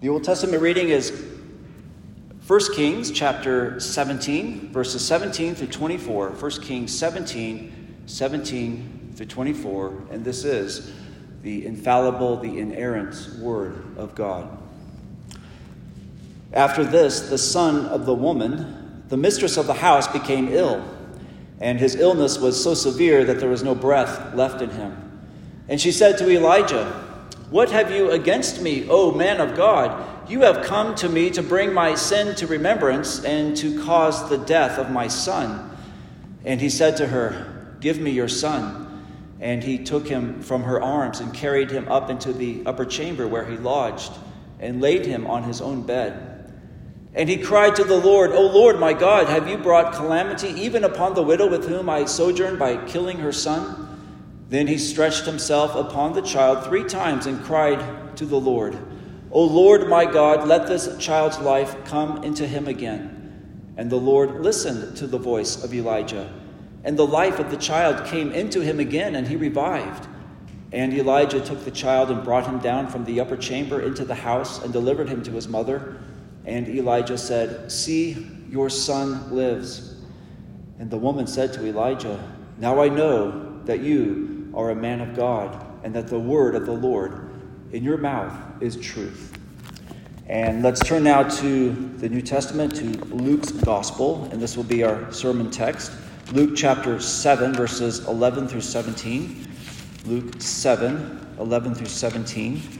The Old Testament reading is 1 Kings chapter 17, verses 17 through 24. 1 Kings 17, 17 through 24. And this is the infallible, the inerrant Word of God. After this, the son of the woman, the mistress of the house, became ill, and his illness was so severe that there was no breath left in him. And she said to Elijah, what have you against me, O man of God? You have come to me to bring my sin to remembrance and to cause the death of my son. And he said to her, Give me your son. And he took him from her arms and carried him up into the upper chamber where he lodged and laid him on his own bed. And he cried to the Lord, O Lord my God, have you brought calamity even upon the widow with whom I sojourned by killing her son? Then he stretched himself upon the child three times and cried to the Lord, O Lord my God, let this child's life come into him again. And the Lord listened to the voice of Elijah. And the life of the child came into him again, and he revived. And Elijah took the child and brought him down from the upper chamber into the house and delivered him to his mother. And Elijah said, See, your son lives. And the woman said to Elijah, Now I know that you are a man of God, and that the word of the Lord in your mouth is truth. And let's turn now to the New Testament, to Luke's Gospel, and this will be our sermon text. Luke chapter 7, verses 11 through 17. Luke 7, 11 through 17.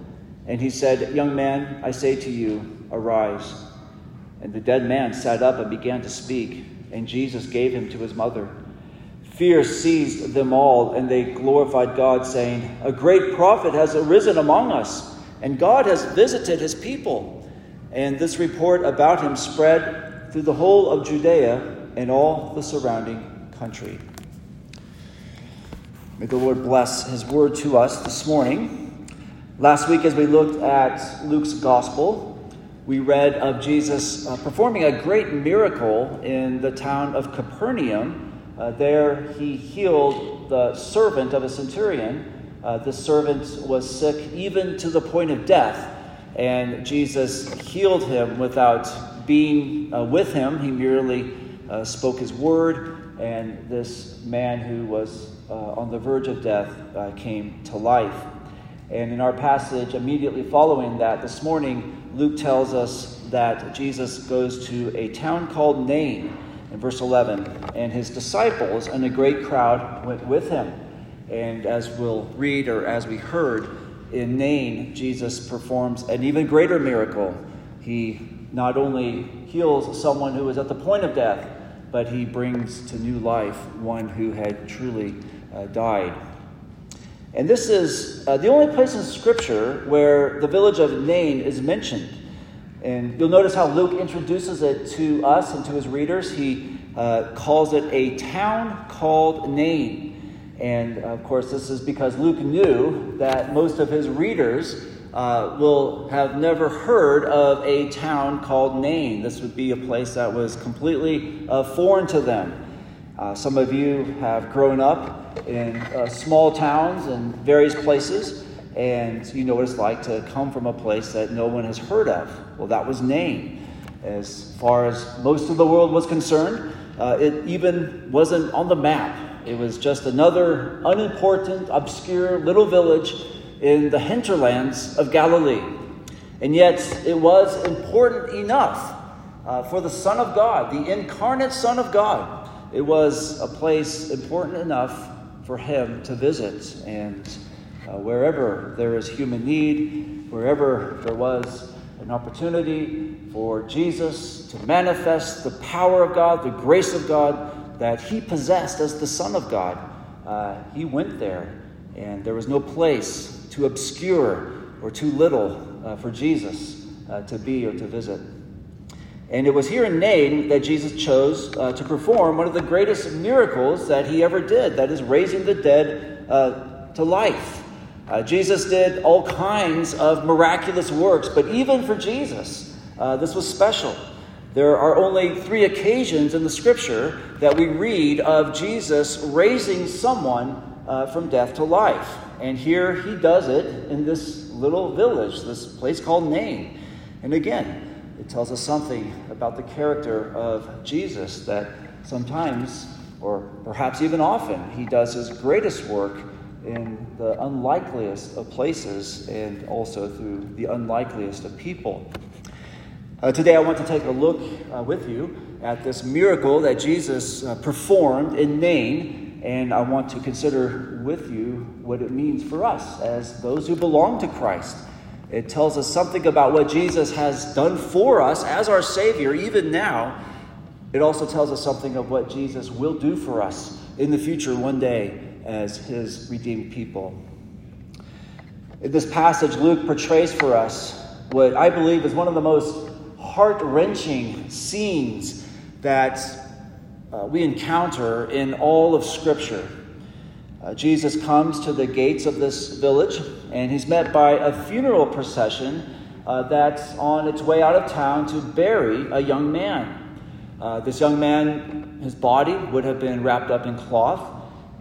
And he said, Young man, I say to you, arise. And the dead man sat up and began to speak, and Jesus gave him to his mother. Fear seized them all, and they glorified God, saying, A great prophet has arisen among us, and God has visited his people. And this report about him spread through the whole of Judea and all the surrounding country. May the Lord bless his word to us this morning. Last week, as we looked at Luke's gospel, we read of Jesus uh, performing a great miracle in the town of Capernaum. Uh, there, he healed the servant of a centurion. Uh, the servant was sick even to the point of death, and Jesus healed him without being uh, with him. He merely uh, spoke his word, and this man who was uh, on the verge of death came to life. And in our passage immediately following that, this morning, Luke tells us that Jesus goes to a town called Nain in verse 11, and his disciples and a great crowd went with him. And as we'll read, or as we heard, in Nain, Jesus performs an even greater miracle. He not only heals someone who is at the point of death, but he brings to new life one who had truly uh, died. And this is uh, the only place in Scripture where the village of Nain is mentioned. And you'll notice how Luke introduces it to us and to his readers. He uh, calls it a town called Nain. And of course, this is because Luke knew that most of his readers uh, will have never heard of a town called Nain. This would be a place that was completely uh, foreign to them. Uh, some of you have grown up in uh, small towns and various places, and you know what it's like to come from a place that no one has heard of. Well, that was Nain. As far as most of the world was concerned, uh, it even wasn't on the map. It was just another unimportant, obscure little village in the hinterlands of Galilee. And yet, it was important enough uh, for the Son of God, the incarnate Son of God. It was a place important enough for him to visit. And uh, wherever there is human need, wherever there was an opportunity for Jesus to manifest the power of God, the grace of God, that he possessed as the Son of God. Uh, he went there, and there was no place too obscure or too little uh, for Jesus uh, to be or to visit. And it was here in Nain that Jesus chose uh, to perform one of the greatest miracles that he ever did that is, raising the dead uh, to life. Uh, Jesus did all kinds of miraculous works, but even for Jesus, uh, this was special. There are only three occasions in the scripture that we read of Jesus raising someone uh, from death to life. And here he does it in this little village, this place called Nain. And again, it tells us something about the character of Jesus that sometimes, or perhaps even often, he does his greatest work in the unlikeliest of places and also through the unlikeliest of people. Uh, today, I want to take a look uh, with you at this miracle that Jesus uh, performed in Nain, and I want to consider with you what it means for us as those who belong to Christ. It tells us something about what Jesus has done for us as our Savior, even now. It also tells us something of what Jesus will do for us in the future one day as His redeemed people. In this passage, Luke portrays for us what I believe is one of the most heart wrenching scenes that uh, we encounter in all of Scripture. Uh, Jesus comes to the gates of this village, and he's met by a funeral procession uh, that's on its way out of town to bury a young man. Uh, this young man, his body would have been wrapped up in cloth,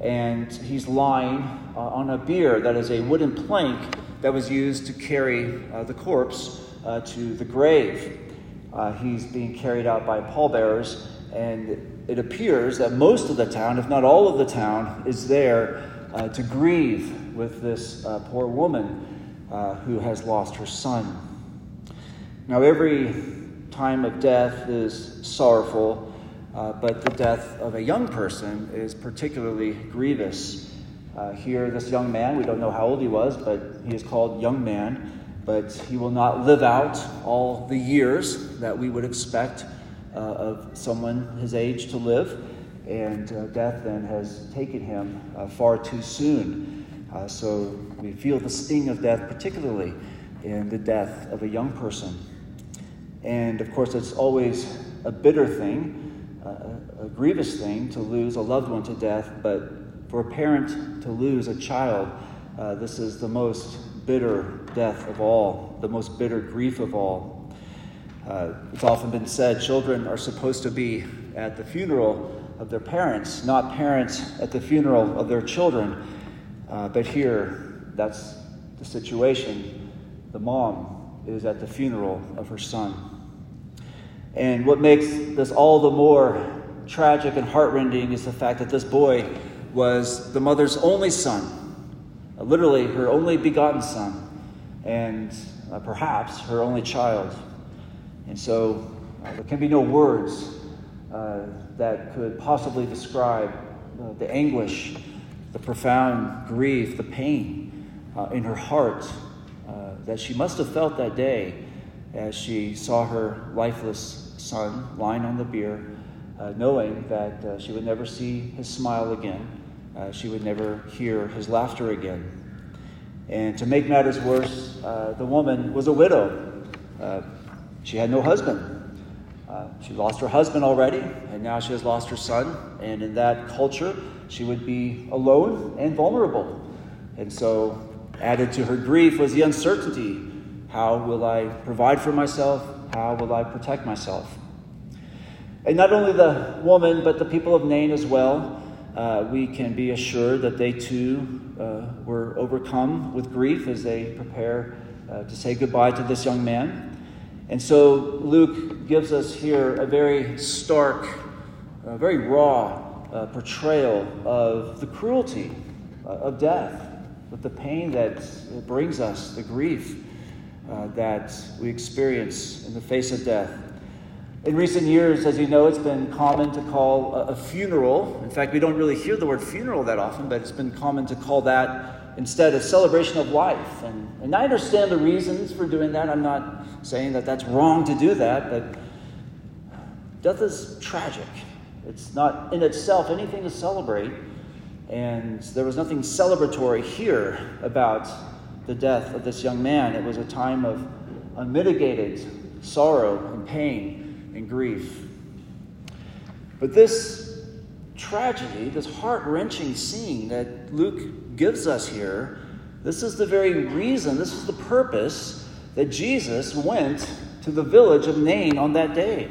and he's lying uh, on a bier that is a wooden plank that was used to carry uh, the corpse uh, to the grave. he's being carried out by pallbearers, and it appears that most of the town, if not all of the town, is there uh, to grieve with this uh, poor woman uh, who has lost her son. Now, every time of death is sorrowful, uh, but the death of a young person is particularly grievous. Uh, here, this young man, we don't know how old he was, but he is called young man, but he will not live out all the years that we would expect uh, of someone his age to live, and uh, death then has taken him uh, far too soon. Uh, so we feel the sting of death, particularly in the death of a young person. And of course, it's always a bitter thing, uh, a grievous thing to lose a loved one to death, but for a parent to lose a child, this is the most bitter death of all, the most bitter grief of all. Uh, it's often been said children are supposed to be at the funeral of their parents, not parents at the funeral of their children. Uh, but here, that's the situation. The mom is at the funeral of her son. And what makes this all the more tragic and heartrending is the fact that this boy was the mother's only son, literally her only begotten son, and uh, perhaps her only child. And so uh, there can be no words uh, that could possibly describe uh, the anguish, the profound grief, the pain uh, in her heart uh, that she must have felt that day as she saw her lifeless son lying on the bier, uh, knowing that she would never see his smile again, she would never hear his laughter again. And to make matters worse, the woman was a widow. She had no husband. Uh, she lost her husband already, and now she has lost her son. And in that culture, she would be alone and vulnerable. And so, added to her grief was the uncertainty how will I provide for myself? How will I protect myself? And not only the woman, but the people of Nain as well, uh, we can be assured that they too uh, were overcome with grief as they prepare uh, to say goodbye to this young man. And so Luke gives us here a very stark, a very raw uh, portrayal of the cruelty uh, of death, with the pain that brings us, the grief uh, that we experience in the face of death. In recent years, as you know, it's been common to call a, a funeral. In fact, we don't really hear the word funeral that often, but it's been common to call that instead a celebration of life. And, and I understand the reasons for doing that. I'm not saying that that's wrong to do that, but death is tragic. It's not in itself anything to celebrate. And there was nothing celebratory here about the death of this young man. It was a time of unmitigated sorrow and pain and grief. But this tragedy, this heart wrenching scene that Luke gives us here, this is the very reason, this is the purpose that Jesus went to the village of Nain on that day.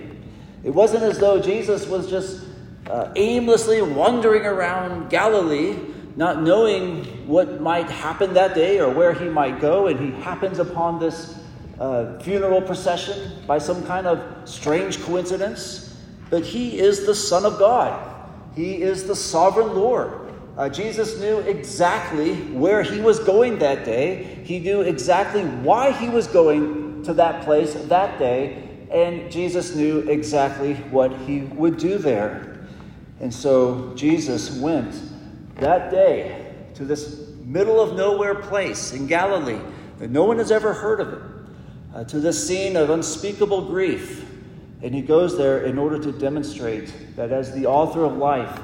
It wasn't as though Jesus was just uh, aimlessly wandering around Galilee, not knowing what might happen that day or where he might go, and he happens upon this uh, funeral procession by some kind of strange coincidence. But he is the Son of God, he is the sovereign Lord. Uh, Jesus knew exactly where he was going that day. He knew exactly why he was going to that place that day. And Jesus knew exactly what he would do there. And so Jesus went that day to this middle of nowhere place in Galilee that no one has ever heard of it, uh, to this scene of unspeakable grief. And he goes there in order to demonstrate that as the author of life,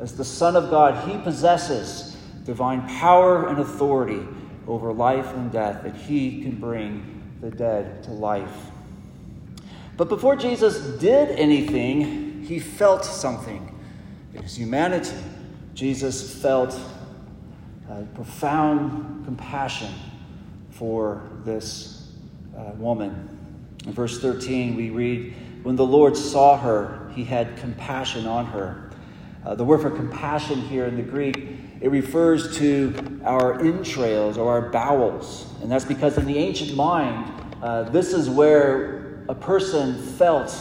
as the Son of God, he possesses divine power and authority over life and death, that he can bring the dead to life. But before Jesus did anything, he felt something. In his humanity, Jesus felt profound compassion for this uh, woman. In verse 13, we read, When the Lord saw her, he had compassion on her. Uh, the word for compassion here in the Greek, it refers to our entrails or our bowels. And that's because in the ancient mind, uh, this is where a person felt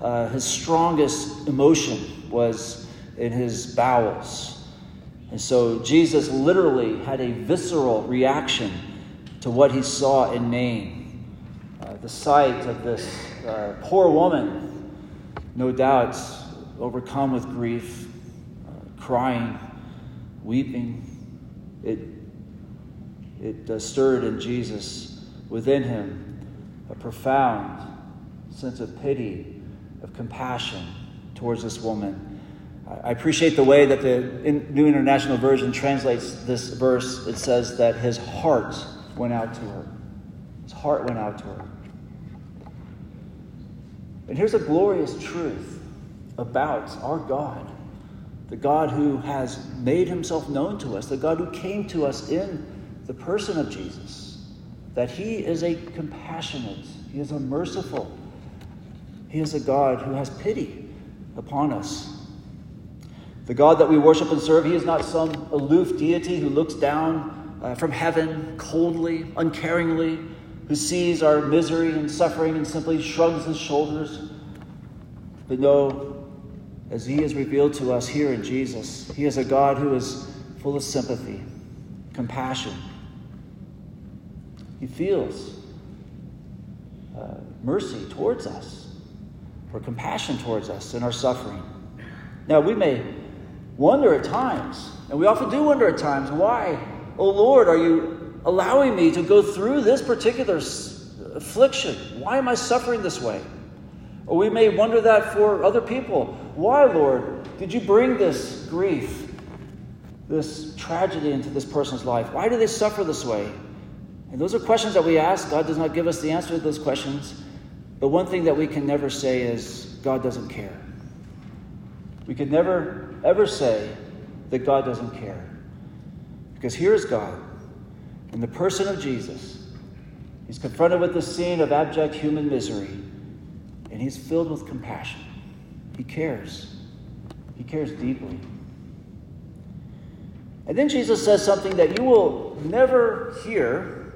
uh, his strongest emotion was in his bowels. And so Jesus literally had a visceral reaction to what he saw in Nain. The sight of this uh, poor woman, no doubt overcome with grief, uh, crying, weeping, it, it uh, stirred in Jesus within him a profound sense of pity, of compassion towards this woman. I appreciate the way that the New International Version translates this verse. It says that his heart went out to her. His heart went out to her. And here's a glorious truth about our God the God who has made himself known to us, the God who came to us in the person of Jesus, that he is a compassionate, he is a merciful, he is a God who has pity upon us. The God that we worship and serve, He is not some aloof deity who looks down uh, from heaven coldly, uncaringly, who sees our misery and suffering and simply shrugs his shoulders. But no, as He is revealed to us here in Jesus, He is a God who is full of sympathy, compassion. He feels uh, mercy towards us, or compassion towards us in our suffering. Now, we may wonder at times, and we often do wonder at times, why, oh Lord, are you allowing me to go through this particular affliction? Why am I suffering this way? Or we may wonder that for other people. Why, Lord, did you bring this grief, this tragedy into this person's life? Why do they suffer this way? And those are questions that we ask. God does not give us the answer to those questions. But one thing that we can never say is, God doesn't care. We can never ever say that God doesn't care. Because here's God in the person of Jesus. He's confronted with the scene of abject human misery, and he's filled with compassion. He cares. He cares deeply. And then Jesus says something that you will never hear,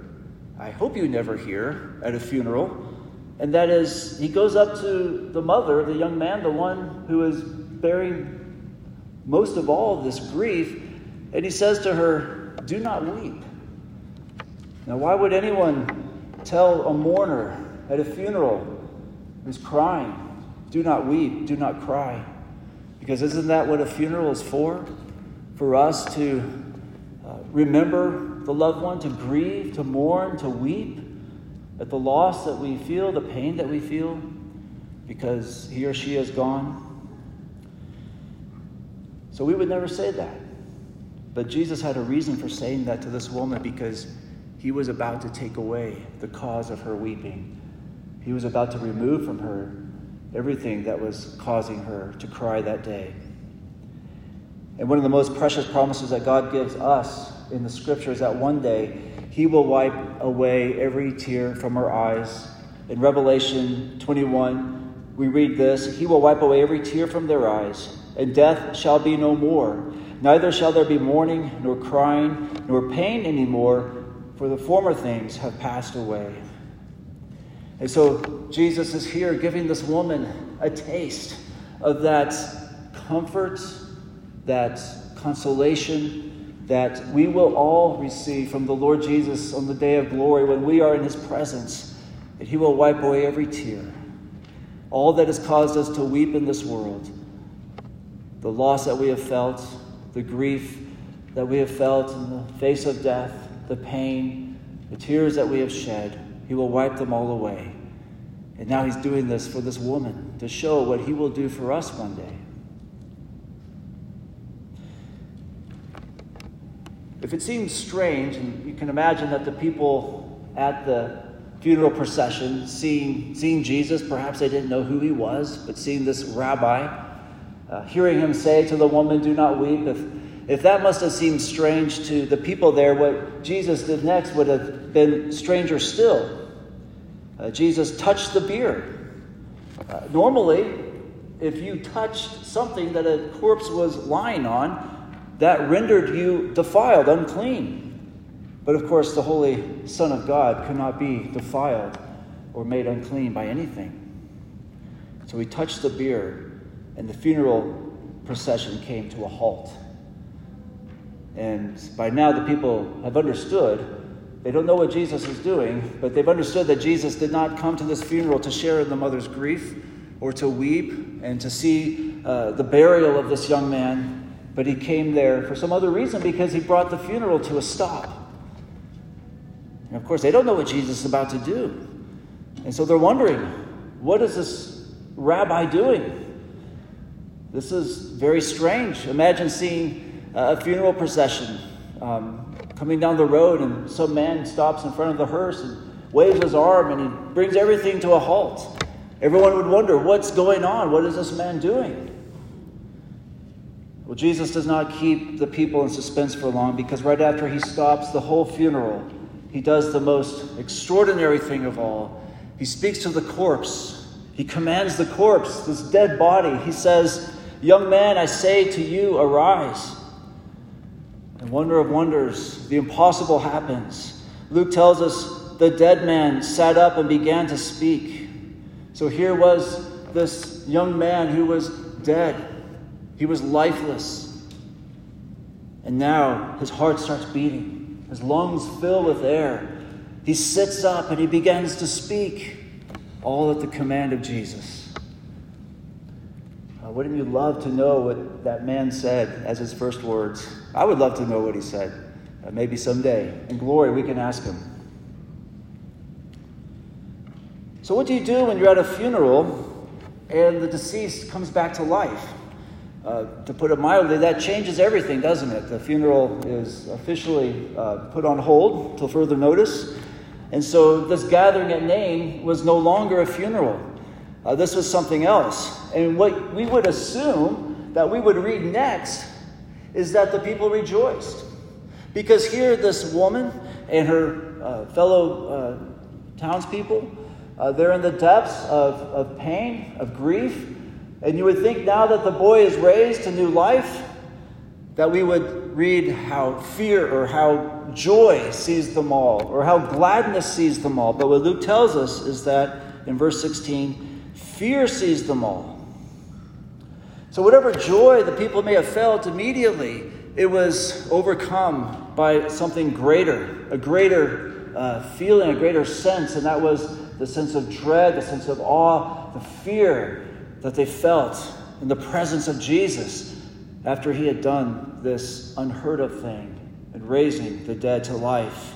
I hope you never hear, at a funeral. And that is, he goes up to the mother, the young man, the one who is bearing most of all this grief, and he says to her, Do not weep. Now, why would anyone tell a mourner at a funeral who's crying, Do not weep, do not cry? Because isn't that what a funeral is for? For us to uh, remember the loved one, to grieve, to mourn, to weep at the loss that we feel, the pain that we feel, because he or she is gone. So we would never say that. But Jesus had a reason for saying that to this woman because he was about to take away the cause of her weeping. He was about to remove from her everything that was causing her to cry that day. And one of the most precious promises that God gives us in the scripture is that one day he will wipe away every tear from our eyes. In Revelation 21, we read this He will wipe away every tear from their eyes, and death shall be no more. Neither shall there be mourning, nor crying, nor pain anymore, for the former things have passed away. And so Jesus is here giving this woman a taste of that comfort, that consolation that we will all receive from the Lord Jesus on the day of glory when we are in his presence, that he will wipe away every tear. All that has caused us to weep in this world, the loss that we have felt, the grief that we have felt in the face of death, the pain, the tears that we have shed, he will wipe them all away. And now he's doing this for this woman to show what he will do for us one day. If it seems strange, and you can imagine that the people at the funeral procession, seeing, seeing Jesus, perhaps they didn't know who he was, but seeing this rabbi, uh, hearing him say to the woman, Do not weep, if, if that must have seemed strange to the people there, what Jesus did next would have been stranger still. Uh, Jesus touched the bier. Uh, normally, if you touched something that a corpse was lying on, that rendered you defiled, unclean. But of course, the Holy Son of God could not be defiled or made unclean by anything. So he touched the bier, and the funeral procession came to a halt. And by now, the people have understood. They don't know what Jesus is doing, but they've understood that Jesus did not come to this funeral to share in the mother's grief or to weep and to see uh, the burial of this young man but he came there for some other reason because he brought the funeral to a stop. And of course, they don't know what Jesus is about to do. And so they're wondering, what is this rabbi doing? This is very strange. Imagine seeing a funeral procession um, coming down the road, and some man stops in front of the hearse and waves his arm and he brings everything to a halt. Everyone would wonder, what's going on? What is this man doing? Well, Jesus does not keep the people in suspense for long because right after he stops the whole funeral, he does the most extraordinary thing of all. He speaks to the corpse. He commands the corpse, this dead body. He says, Young man, I say to you, arise. Wonder of wonders, the impossible happens. Luke tells us the dead man sat up and began to speak. So here was this young man who was dead. He was lifeless. And now his heart starts beating, his lungs fill with air. He sits up and he begins to speak, all at the command of Jesus. Uh, wouldn't you love to know what that man said as his first words? I would love to know what he said. Uh, maybe someday. In glory, we can ask him. So, what do you do when you're at a funeral and the deceased comes back to life? Uh, to put it mildly, that changes everything, doesn't it? The funeral is officially uh, put on hold till further notice. And so this gathering at Nain was no longer a funeral. Uh, this was something else. And what we would assume that we would read next is that the people rejoiced. Because here, this woman and her uh, fellow uh, townspeople, they're in the depths of, of pain, of grief, and you would think now that the boy is raised to new life, that we would read how fear or how joy sees them all, or how gladness sees them all. But what Luke tells us is that in verse 16, fear sees them all. So, whatever joy the people may have felt immediately, it was overcome by something greater, a greater uh, feeling, a greater sense, and that was the sense of dread, the sense of awe, the fear that they felt in the presence of Jesus after he had done this unheard of thing and raising the dead to life.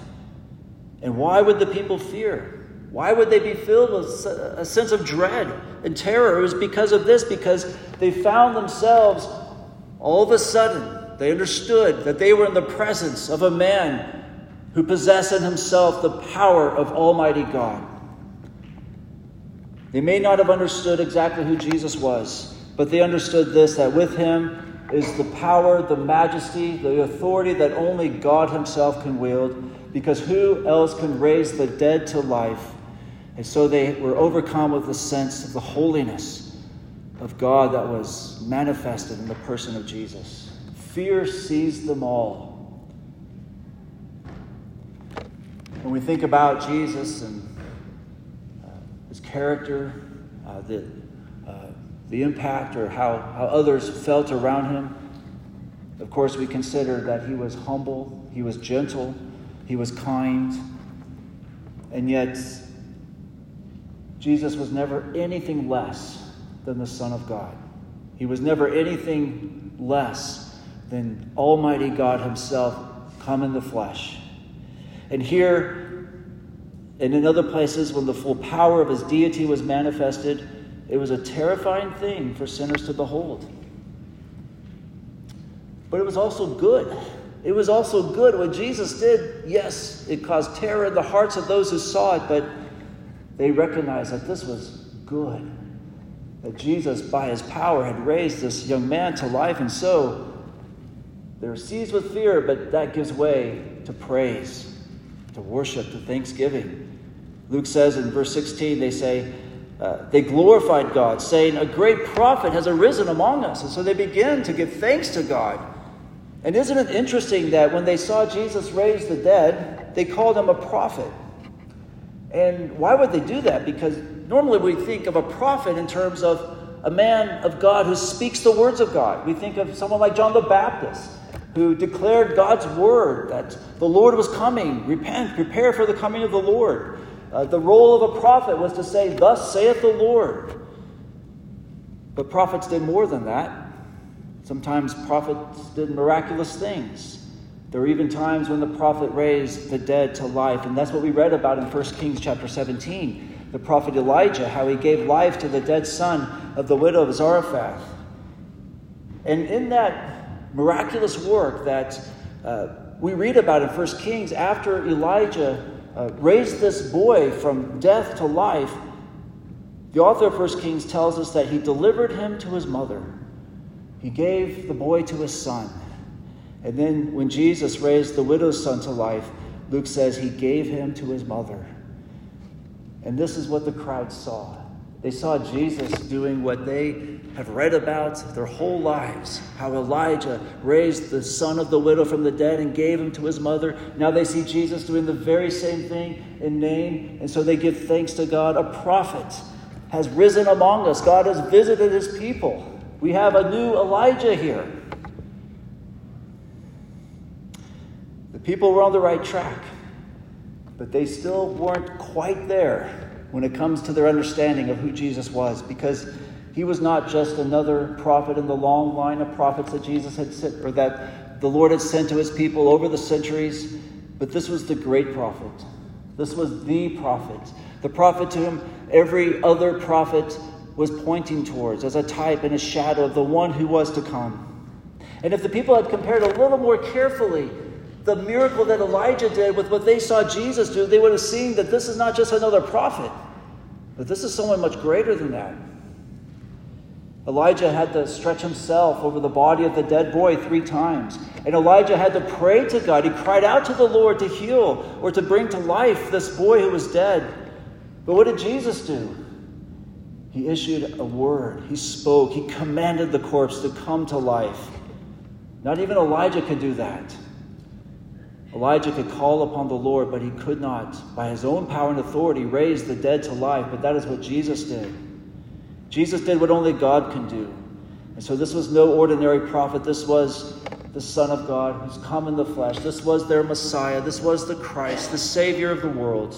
And why would the people fear? Why would they be filled with a sense of dread and terror? It was because of this, because they found themselves all of a sudden they understood that they were in the presence of a man who possessed in himself the power of Almighty God. They may not have understood exactly who Jesus was, but they understood this that with him is the power, the majesty, the authority that only God Himself can wield, because who else can raise the dead to life? And so they were overcome with the sense of the holiness of God that was manifested in the person of Jesus. Fear seized them all. When we think about Jesus and uh, his character, uh, the the impact or how, how others felt around him. Of course, we consider that he was humble, he was gentle, he was kind, and yet Jesus was never anything less than the Son of God. He was never anything less than Almighty God Himself come in the flesh. And here and in other places, when the full power of His deity was manifested, it was a terrifying thing for sinners to behold. But it was also good. It was also good. What Jesus did, yes, it caused terror in the hearts of those who saw it, but they recognized that this was good. That Jesus, by his power, had raised this young man to life, and so they were seized with fear, but that gives way to praise, to worship, to thanksgiving. Luke says in verse 16, they say, uh, they glorified God, saying, A great prophet has arisen among us. And so they begin to give thanks to God. And isn't it interesting that when they saw Jesus raise the dead, they called him a prophet? And why would they do that? Because normally we think of a prophet in terms of a man of God who speaks the words of God. We think of someone like John the Baptist, who declared God's word that the Lord was coming. Repent, prepare for the coming of the Lord. Uh, the role of a prophet was to say, Thus saith the Lord. But prophets did more than that. Sometimes prophets did miraculous things. There were even times when the prophet raised the dead to life, and that's what we read about in 1 Kings chapter 17. The prophet Elijah, how he gave life to the dead son of the widow of Zarephath. And in that miraculous work that uh, we read about in 1 Kings, after Elijah uh, raised this boy from death to life, the author of 1 Kings tells us that he delivered him to his mother. He gave the boy to his son. And then when Jesus raised the widow's son to life, Luke says he gave him to his mother. And this is what the crowd saw. They saw Jesus doing what they have read about their whole lives how Elijah raised the son of the widow from the dead and gave him to his mother. Now they see Jesus doing the very same thing in Nain, and so they give thanks to God. A prophet has risen among us, God has visited his people. We have a new Elijah here. People were on the right track, but they still weren't quite there when it comes to their understanding of who Jesus was, because he was not just another prophet in the long line of prophets that Jesus had sent, or that the Lord had sent to his people over the centuries, but this was the great prophet. This was the prophet, the prophet to whom every other prophet was pointing towards as a type and a shadow of the one who was to come. And if the people had compared a little more carefully the miracle that Elijah did with what they saw Jesus do, they would have seen that this is not just another prophet, but this is someone much greater than that. Elijah had to stretch himself over the body of the dead boy three times. And Elijah had to pray to God. He cried out to the Lord to heal or to bring to life this boy who was dead. But what did Jesus do? He issued a word. He spoke. He commanded the corpse to come to life. Not even Elijah could do that. Elijah could call upon the Lord, but he could not, by his own power and authority, raise the dead to life. But that is what Jesus did. Jesus did what only God can do. And so this was no ordinary prophet. This was the Son of God who's come in the flesh. This was their Messiah. This was the Christ, the Savior of the world.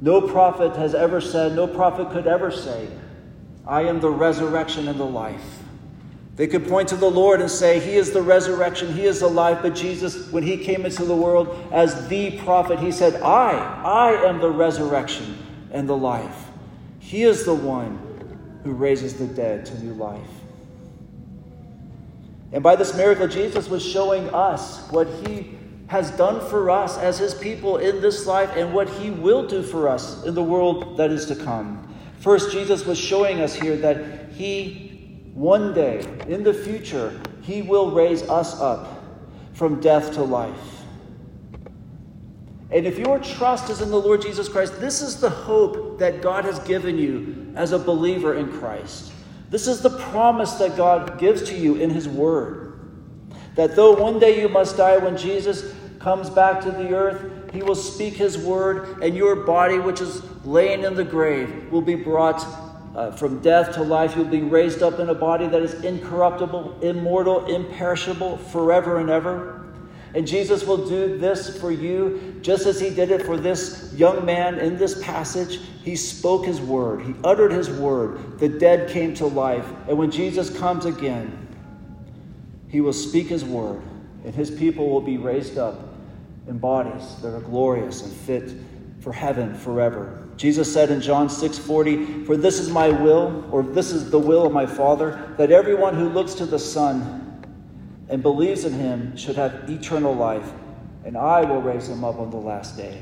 No prophet has ever said, no prophet could ever say, I am the resurrection and the life. They could point to the Lord and say, He is the resurrection, He is the life. But Jesus, when He came into the world as the prophet, He said, I, I am the resurrection and the life. He is the one who raises the dead to new life. And by this miracle, Jesus was showing us what he has done for us as his people in this life and what he will do for us in the world that is to come. First, Jesus was showing us here that he, one day in the future, he will raise us up from death to life. And if your trust is in the Lord Jesus Christ, this is the hope that God has given you as a believer in Christ. This is the promise that God gives to you in His Word. That though one day you must die, when Jesus comes back to the earth, He will speak His Word, and your body, which is laying in the grave, will be brought uh, from death to life. You'll be raised up in a body that is incorruptible, immortal, imperishable, forever and ever. And Jesus will do this for you just as he did it for this young man in this passage. He spoke his word, he uttered his word. The dead came to life. And when Jesus comes again, he will speak his word, and his people will be raised up in bodies that are glorious and fit for heaven forever. Jesus said in John 6:40, "For this is my will, or this is the will of my Father, that everyone who looks to the Son and believes in him should have eternal life, and I will raise him up on the last day.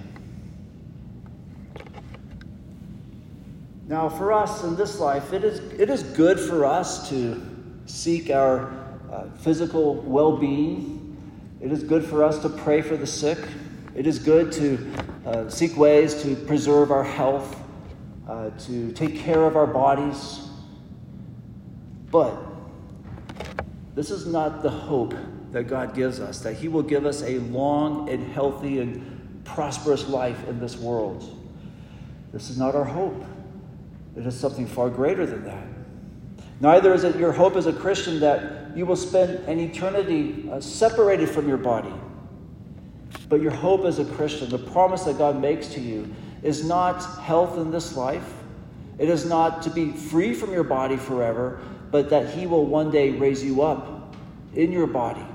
Now, for us in this life, it is, it is good for us to seek our uh, physical well being. It is good for us to pray for the sick. It is good to uh, seek ways to preserve our health, uh, to take care of our bodies. But this is not the hope that God gives us, that He will give us a long and healthy and prosperous life in this world. This is not our hope. It is something far greater than that. Neither is it your hope as a Christian that you will spend an eternity uh, separated from your body. But your hope as a Christian, the promise that God makes to you, is not health in this life. It is not to be free from your body forever, but that He will one day raise you up in your body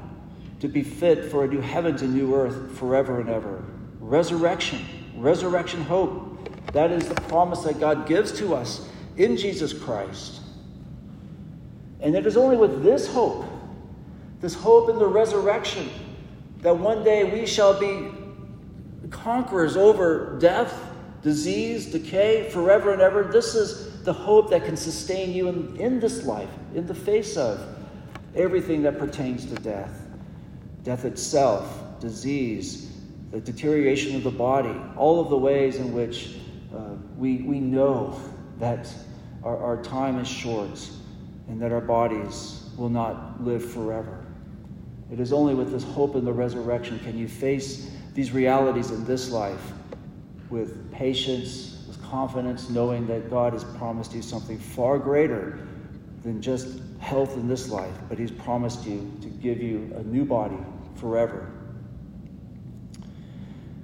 to be fit for a new heavens and new earth forever and ever. Resurrection, resurrection hope. That is the promise that God gives to us in Jesus Christ. And it is only with this hope, this hope in the resurrection, that one day we shall be conquerors over death, disease, decay, forever and ever. This is the hope that can sustain you in, in this life, in the face of everything that pertains to death death itself, disease, the deterioration of the body, all of the ways in which uh, we, we know that our, our time is short and that our bodies will not live forever. It is only with this hope in the resurrection can you face these realities in this life with patience, with confidence knowing that God has promised you something far greater than just health in this life, but He's promised you to give you a new body forever.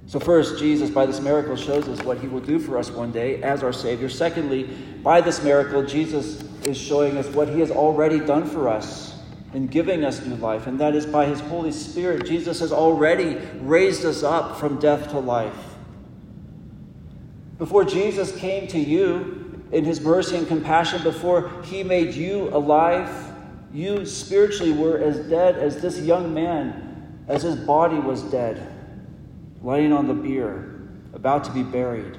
So, first, Jesus, by this miracle, shows us what He will do for us one day as our Savior. Secondly, by this miracle, Jesus is showing us what He has already done for us in giving us new life, and that is by His Holy Spirit. Jesus has already raised us up from death to life. Before Jesus came to you in his mercy and compassion, before he made you alive, you spiritually were as dead as this young man, as his body was dead, laying on the bier, about to be buried.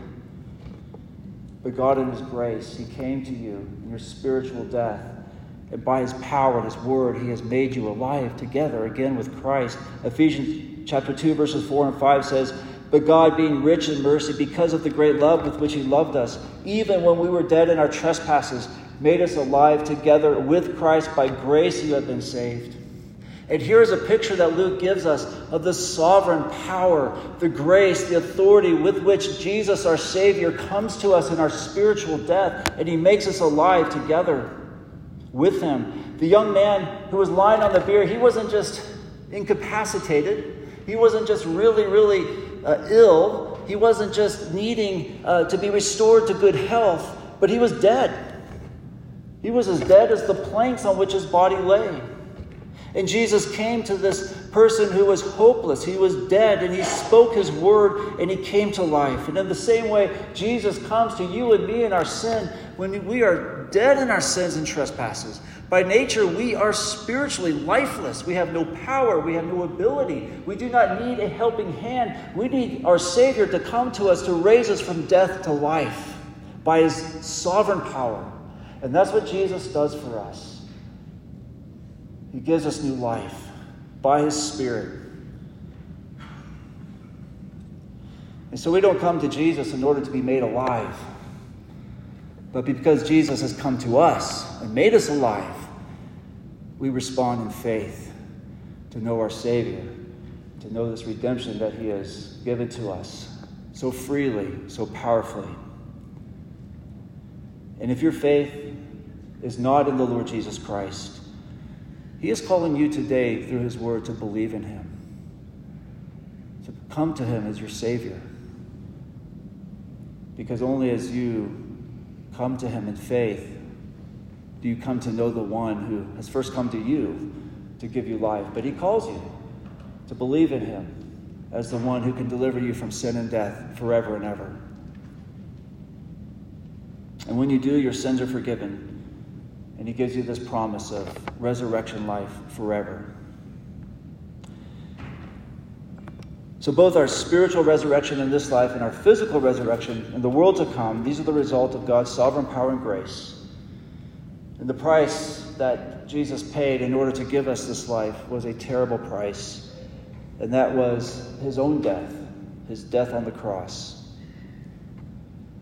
But God, in his grace, he came to you in your spiritual death. And by his power and his word, he has made you alive together again with Christ. Ephesians chapter 2, verses 4 and 5 says, but God, being rich in mercy, because of the great love with which He loved us, even when we were dead in our trespasses, made us alive together with Christ. By grace you have been saved. And here is a picture that Luke gives us of the sovereign power, the grace, the authority with which Jesus, our Savior, comes to us in our spiritual death, and He makes us alive together with Him. The young man who was lying on the bier, he wasn't just incapacitated, he wasn't just really, really uh, ill. He wasn't just needing uh, to be restored to good health, but he was dead. He was as dead as the planks on which his body lay. And Jesus came to this person who was hopeless. He was dead, and he spoke his word, and he came to life. And in the same way, Jesus comes to you and me in our sin when we are dead in our sins and trespasses, By nature, we are spiritually lifeless. We have no power. We have no ability. We do not need a helping hand. We need our Savior to come to us to raise us from death to life by His sovereign power. And that's what Jesus does for us. He gives us new life by His Spirit. And so we don't come to Jesus in order to be made alive, but because Jesus has come to us and made us alive, we respond in faith to know our Savior, to know this redemption that He has given to us so freely, so powerfully. And if your faith is not in the Lord Jesus Christ, He is calling you today through His Word to believe in Him, to come to Him as your Savior. Because only as you come to Him in faith do you come to know the one who has first come to you to give you life. But He calls you to believe in Him as the one who can deliver you from sin and death forever and ever. And when you do, your sins are forgiven. And He gives you this promise of resurrection life forever. So, both our spiritual resurrection in this life and our physical resurrection in the world to come, these are the result of God's sovereign power and grace. And the price that Jesus paid in order to give us this life was a terrible price, and that was his own death, his death on the cross.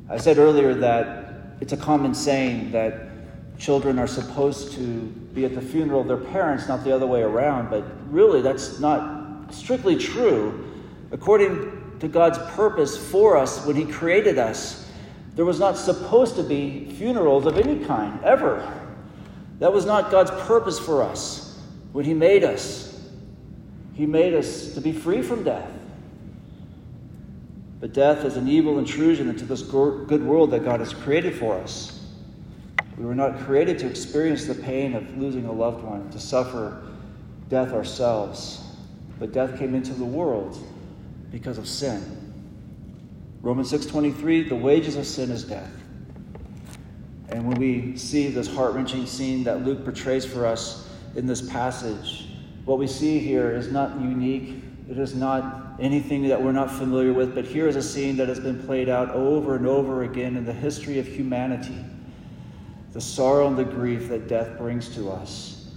I said earlier that it's a common saying that children are supposed to be at the funeral of their parents, not the other way around, but really that's not strictly true According to God's purpose for us when He created us, there was not supposed to be funerals of any kind, ever. That was not God's purpose for us when He made us. He made us to be free from death. But death is an evil intrusion into this good world that God has created for us. We were not created to experience the pain of losing a loved one, to suffer death ourselves. But death came into the world because of sin. Romans 6:23, the wages of sin is death. And when we see this heart-wrenching scene that Luke portrays for us in this passage, what we see here is not unique. It is not anything that we're not familiar with, but here is a scene that has been played out over and over again in the history of humanity. The sorrow and the grief that death brings to us.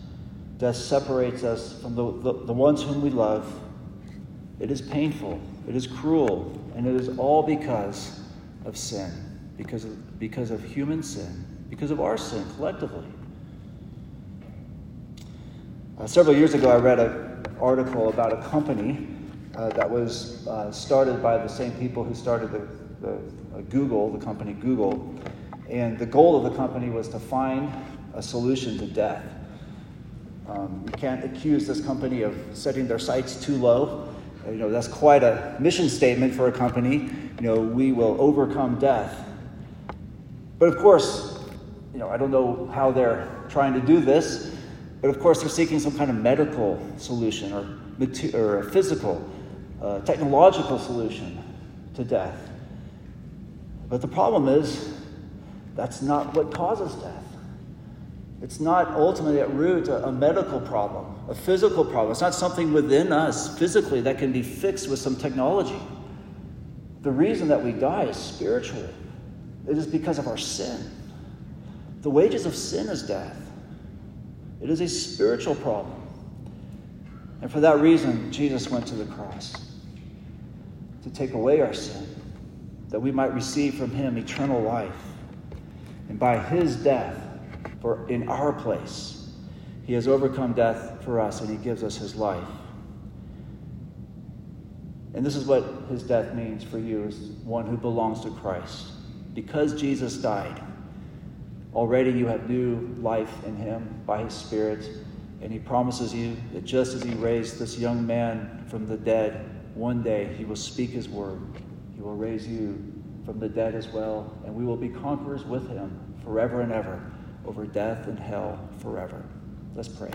Death separates us from the, the, the ones whom we love it is painful, it is cruel, and it is all because of sin, because of, because of human sin, because of our sin collectively. Uh, several years ago, I read an article about a company uh, that was uh, started by the same people who started the, the uh, Google, the company Google. And the goal of the company was to find a solution to death. Um, you can't accuse this company of setting their sights too low you know, that's quite a mission statement for a company. You know, we will overcome death. But of course, you know, I don't know how they're trying to do this, but of course they're seeking some kind of medical solution or, or a physical, uh, technological solution to death. But the problem is, that's not what causes death. It's not ultimately at root a, a, medical problem, a physical problem. It's not something within us physically that can be fixed with some technology. The reason that we die is spiritual. It is because of our sin. The wages of sin is death. It is a spiritual problem. And for that reason, Jesus went to the cross to take away our sin, that we might receive from him eternal life. And by his death, for in our place. He has overcome death for us and he gives us his life. And this is what his death means for you as one who belongs to Christ. Because Jesus died, already you have new life in him by his Spirit. And he promises you that just as he raised this young man from the dead, one day he will speak his word. He will raise you from the dead as well, and we will be conquerors with him forever and ever over death and hell forever. Let's pray.